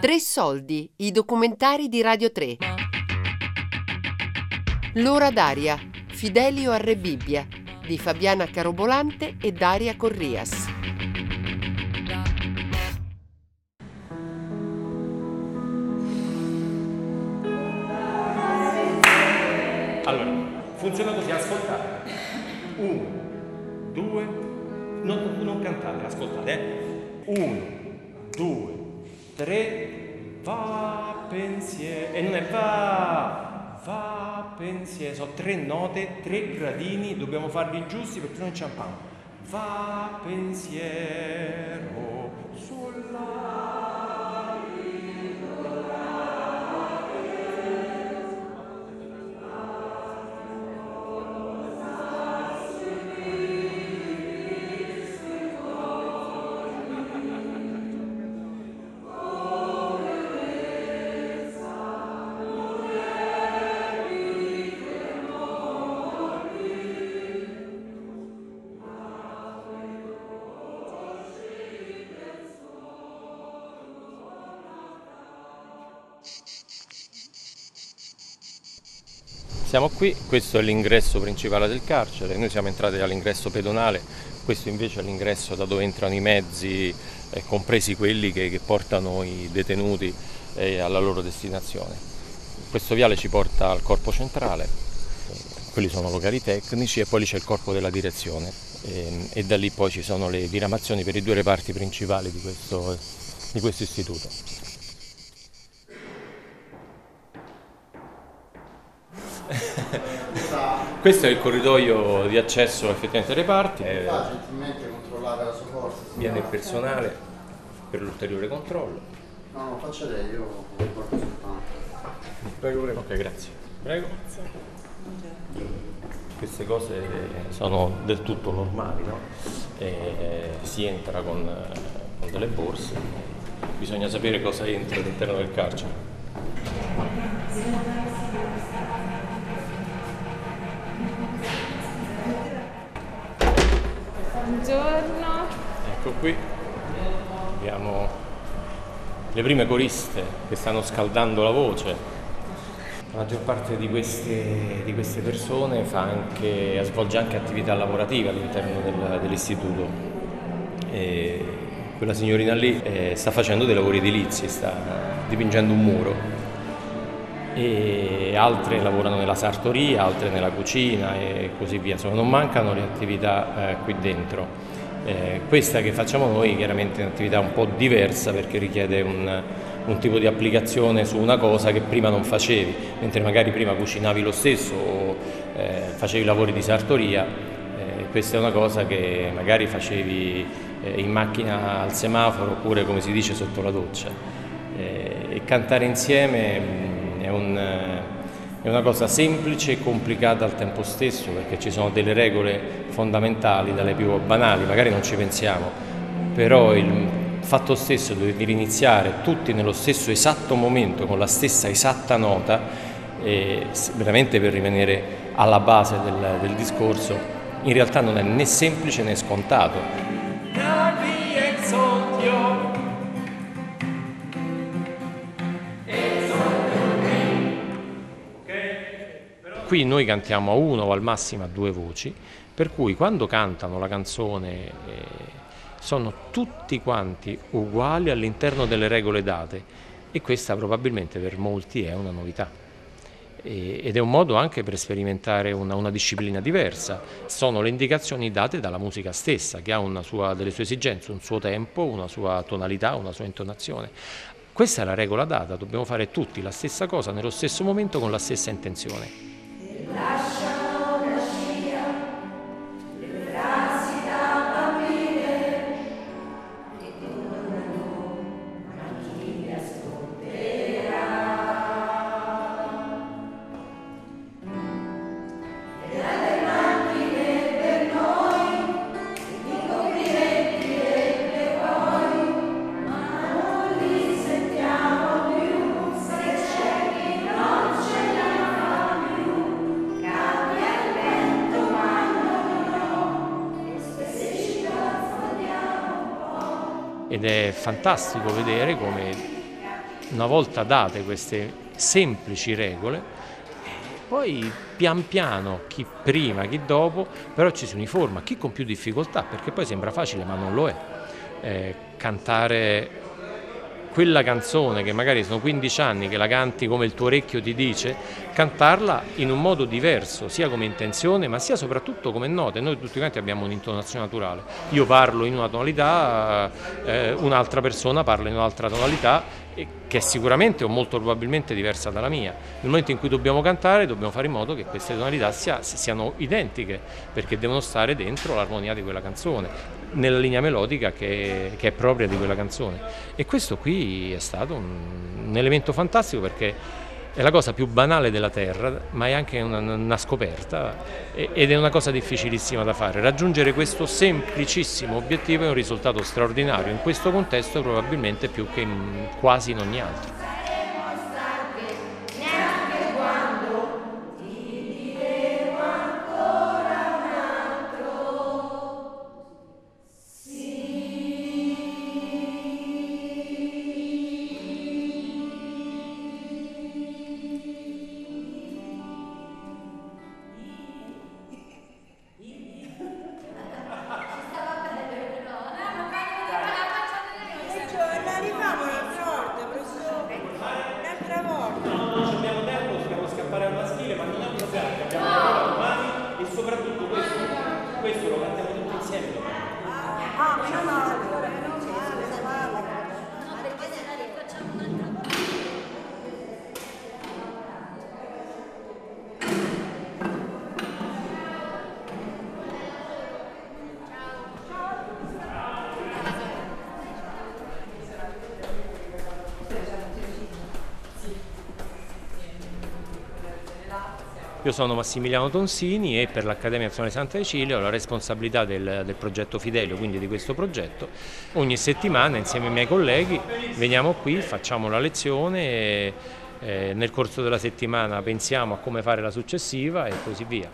Tre soldi, i documentari di Radio 3. L'ora d'aria, Fidelio a Re Bibbia, di Fabiana Carobolante e Daria Corrias. Allora, funziona così, ascoltate. Uno, due, non, non cantate, ascoltate. eh. Uno, due, tre, va pensiero. E non è va, va pensiero. Sono tre note, tre gradini, dobbiamo farli giusti perché non inciampiamo. Va pensiero sulla Siamo qui, questo è l'ingresso principale del carcere, noi siamo entrati dall'ingresso pedonale, questo invece è l'ingresso da dove entrano i mezzi, eh, compresi quelli che, che portano i detenuti eh, alla loro destinazione. Questo viale ci porta al corpo centrale, eh, quelli sono locali tecnici e poi lì c'è il corpo della direzione e, e da lì poi ci sono le diramazioni per i due reparti principali di questo, di questo istituto. Questo è il corridoio di accesso effettivamente ai reparti, eh, Fa gentilmente controllare la sua forza. viene il personale per l'ulteriore controllo. No, no, faccia lei, io porto soltanto. Prego, prego. Ok, grazie. Prego. Queste cose sono del tutto normali, no? Eh, si entra con, con delle borse, bisogna sapere cosa entra all'interno del carcere. Buongiorno. Ecco qui abbiamo le prime coriste che stanno scaldando la voce. La maggior parte di queste, di queste persone anche, svolge anche attività lavorativa all'interno del- dell'istituto. E quella signorina lì eh, sta facendo dei lavori edilizi, sta dipingendo un muro e altre lavorano nella sartoria, altre nella cucina e così via, insomma non mancano le attività eh, qui dentro. Eh, questa che facciamo noi chiaramente è un'attività un po' diversa perché richiede un, un tipo di applicazione su una cosa che prima non facevi, mentre magari prima cucinavi lo stesso o eh, facevi lavori di sartoria, eh, questa è una cosa che magari facevi eh, in macchina al semaforo oppure come si dice sotto la doccia. Eh, e cantare insieme è, un, eh, è una cosa semplice e complicata al tempo stesso perché ci sono delle regole fondamentali, dalle più banali, magari non ci pensiamo, però il fatto stesso di iniziare tutti nello stesso esatto momento con la stessa esatta nota, veramente per rimanere alla base del, del discorso, in realtà non è né semplice né scontato. Qui noi cantiamo a uno o al massimo a due voci, per cui quando cantano la canzone eh, sono tutti quanti uguali all'interno delle regole date e questa probabilmente per molti è una novità. Ed è un modo anche per sperimentare una, una disciplina diversa. Sono le indicazioni date dalla musica stessa, che ha sua- delle sue esigenze, un suo tempo, una sua tonalità, una sua intonazione. Questa è la regola data, dobbiamo fare tutti la stessa cosa nello stesso momento con la stessa intenzione. Ed è fantastico vedere come una volta date queste semplici regole, poi pian piano, chi prima, chi dopo, però ci si uniforma, chi con più difficoltà, perché poi sembra facile ma non lo è. Eh, cantare quella canzone che magari sono 15 anni che la canti come il tuo orecchio ti dice, cantarla in un modo diverso, sia come intenzione ma sia soprattutto come note. Noi tutti quanti abbiamo un'intonazione naturale. Io parlo in una tonalità, eh, un'altra persona parla in un'altra tonalità che è sicuramente o molto probabilmente diversa dalla mia. Nel momento in cui dobbiamo cantare dobbiamo fare in modo che queste tonalità sia, siano identiche perché devono stare dentro l'armonia di quella canzone, nella linea melodica che, che, è propria di quella canzone. E questo qui è stato un, un elemento fantastico perché è la cosa più banale della Terra, ma è anche una, una, scoperta ed è una cosa difficilissima da fare. Raggiungere questo semplicissimo obiettivo è un risultato straordinario, in questo contesto probabilmente più che in, quasi in ogni altro. 啊没看到 Io sono Massimiliano Tonsini e per l'Accademia Nazionale Santa Cecilia ho la responsabilità del, del, progetto Fidelio, quindi di questo progetto. Ogni settimana insieme ai miei colleghi veniamo qui, facciamo la lezione e eh, nel corso della settimana pensiamo a come fare la successiva e così via.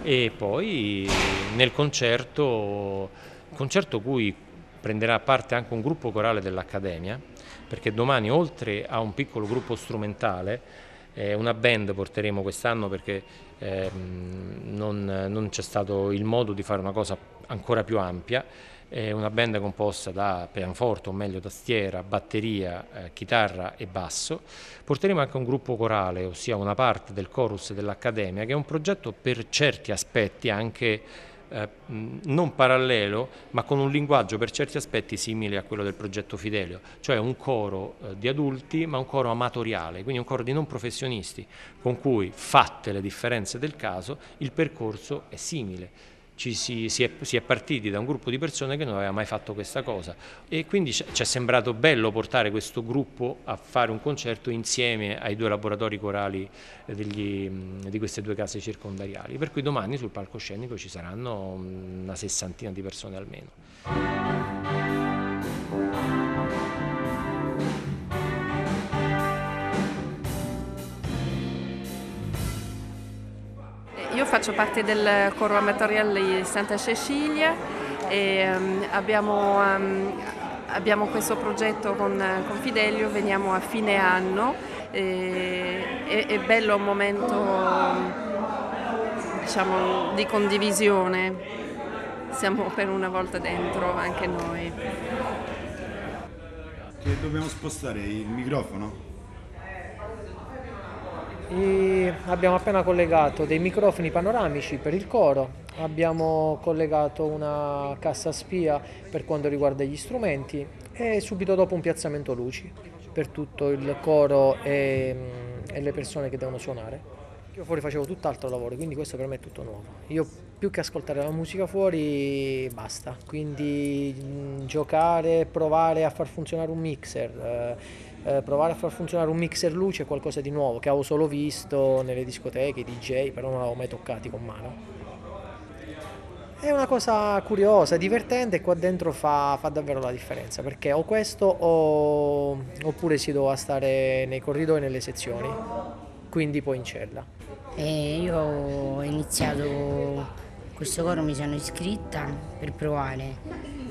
E poi nel concerto, concerto cui prenderà parte anche un gruppo corale dell'Accademia, perché domani oltre a un piccolo gruppo strumentale eh, una band porteremo quest'anno perché eh, non, non c'è stato il modo di fare una cosa ancora più ampia. È una band composta da pianoforte, o meglio tastiera, batteria, eh, chitarra e basso. Porteremo anche un gruppo corale, ossia una parte del chorus dell'Accademia, che è un progetto per certi aspetti anche eh, non parallelo ma con un linguaggio per certi aspetti simile a quello del progetto Fidelio, cioè un coro eh, di adulti ma un coro amatoriale, quindi un coro di non professionisti con cui, fatte le differenze del caso, il percorso è simile ci si, si, è, si, è, partiti da un gruppo di persone che non aveva mai fatto questa cosa e quindi ci è sembrato bello portare questo gruppo a fare un concerto insieme ai due laboratori corali degli, di queste due case circondariali, per cui domani sul palcoscenico ci saranno una sessantina di persone almeno. Faccio parte del coro amatoriale di Santa Cecilia e um, abbiamo, um, abbiamo, questo progetto con, con, Fidelio, veniamo a fine anno, e, è, è bello un momento diciamo, di condivisione, siamo per una volta dentro anche noi. Che dobbiamo spostare il microfono? E abbiamo appena collegato dei microfoni panoramici per il coro, abbiamo collegato una cassa spia per quanto riguarda gli strumenti e subito dopo un piazzamento luci per tutto il coro e, e le persone che devono suonare. Io fuori facevo tutt'altro lavoro, quindi questo per me è tutto nuovo. Io più che ascoltare la musica fuori basta, quindi mh, giocare, provare a far funzionare un mixer. Eh, eh, provare a far funzionare un mixer luce qualcosa di nuovo che avevo solo visto nelle discoteche, DJ, però non l'avevo mai toccati con mano. È una cosa curiosa, divertente e qua dentro fa, fa davvero la differenza perché o questo o, oppure si doveva stare nei corridoi nelle sezioni, quindi poi in cella. E io ho iniziato questo coro, mi sono iscritta per provare,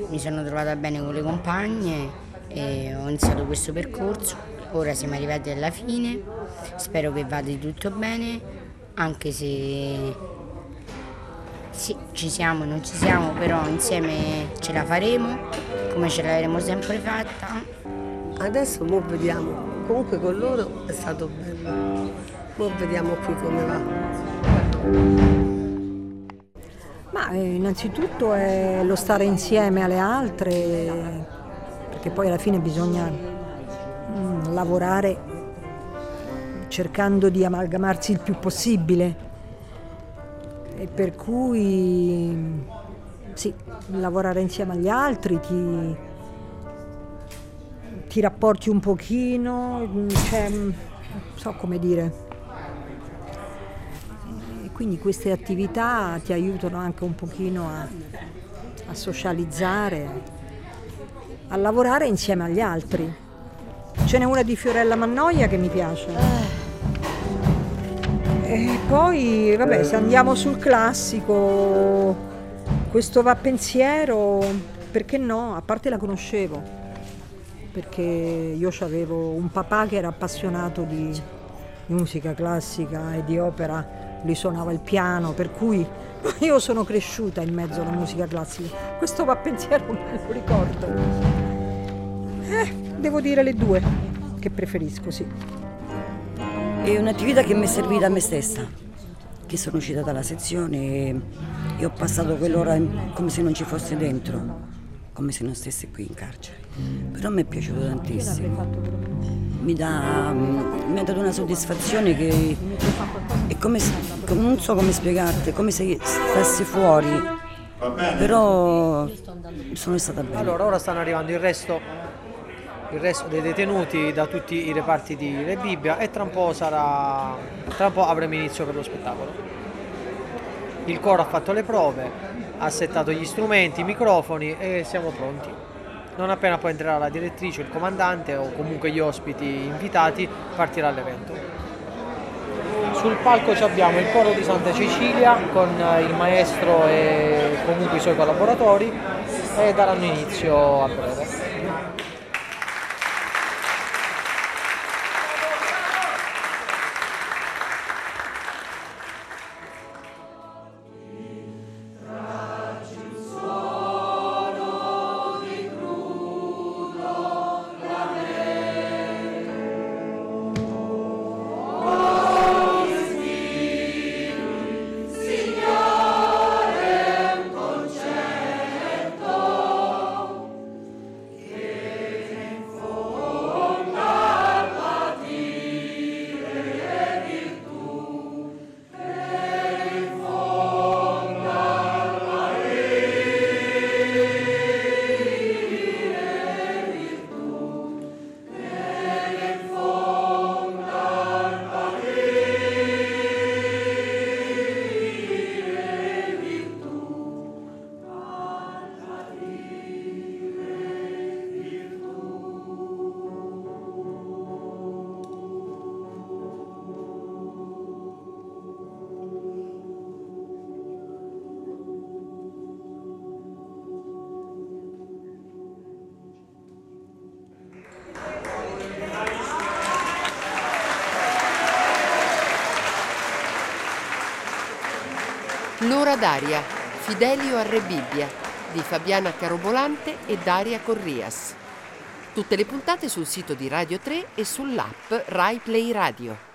mi sono trovata bene con le compagne e ho iniziato questo percorso. ora siamo arrivati alla fine, spero che vada tutto bene, anche se sì, ci siamo, non ci siamo, però insieme ce la faremo, come ce l'avremo sempre fatta. Adesso mo vediamo, comunque con loro è stato bello, mo vediamo qui come va. Ma eh, innanzitutto è lo stare insieme alle altre, perché poi alla fine bisogna mm, lavorare cercando di amalgamarsi il più possibile e per cui sì, lavorare insieme agli altri ti, ti rapporti un pochino, cioè, non so come dire. E quindi queste attività ti aiutano anche un pochino a, a socializzare, a lavorare insieme agli altri. Ce n'è una di Fiorella Mannoia che mi piace. E poi, vabbè, se andiamo sul classico, questo va pensiero, perché no? A parte la conoscevo, perché io avevo un papà che era appassionato di musica classica e di opera, lui suonava il piano, per cui io sono cresciuta in mezzo alla musica classica. Questo va pensiero me lo ricordo. Eh, devo dire le due che preferisco, sì. È un'attività che mi è servita a me stessa, che sono uscita dalla sezione e, ho passato quell'ora come se non ci fosse dentro, come se non stessi qui in carcere. Però mi è piaciuto tantissimo. Mi, dà, mi ha dato una soddisfazione che è come se, non so come spiegarti, è come se stessi fuori. Però sono stata bene. Allora, ora stanno arrivando il resto il resto dei detenuti da tutti i reparti di Re Bibbia e tra un po', sarà, tra un po' avremo inizio per lo spettacolo. Il coro ha fatto le prove, ha settato gli strumenti, i microfoni e siamo pronti. Non appena poi entrerà la direttrice, il comandante o comunque gli ospiti invitati, partirà l'evento. Sul palco abbiamo il coro di Santa Cecilia con il maestro e comunque i suoi collaboratori e daranno inizio a breve. L'ora d'aria, Fidelio a Re Bibbia, di Fabiana Carobolante e Daria Corrias. Tutte le puntate sul sito di Radio 3 e sull'app Rai Play Radio.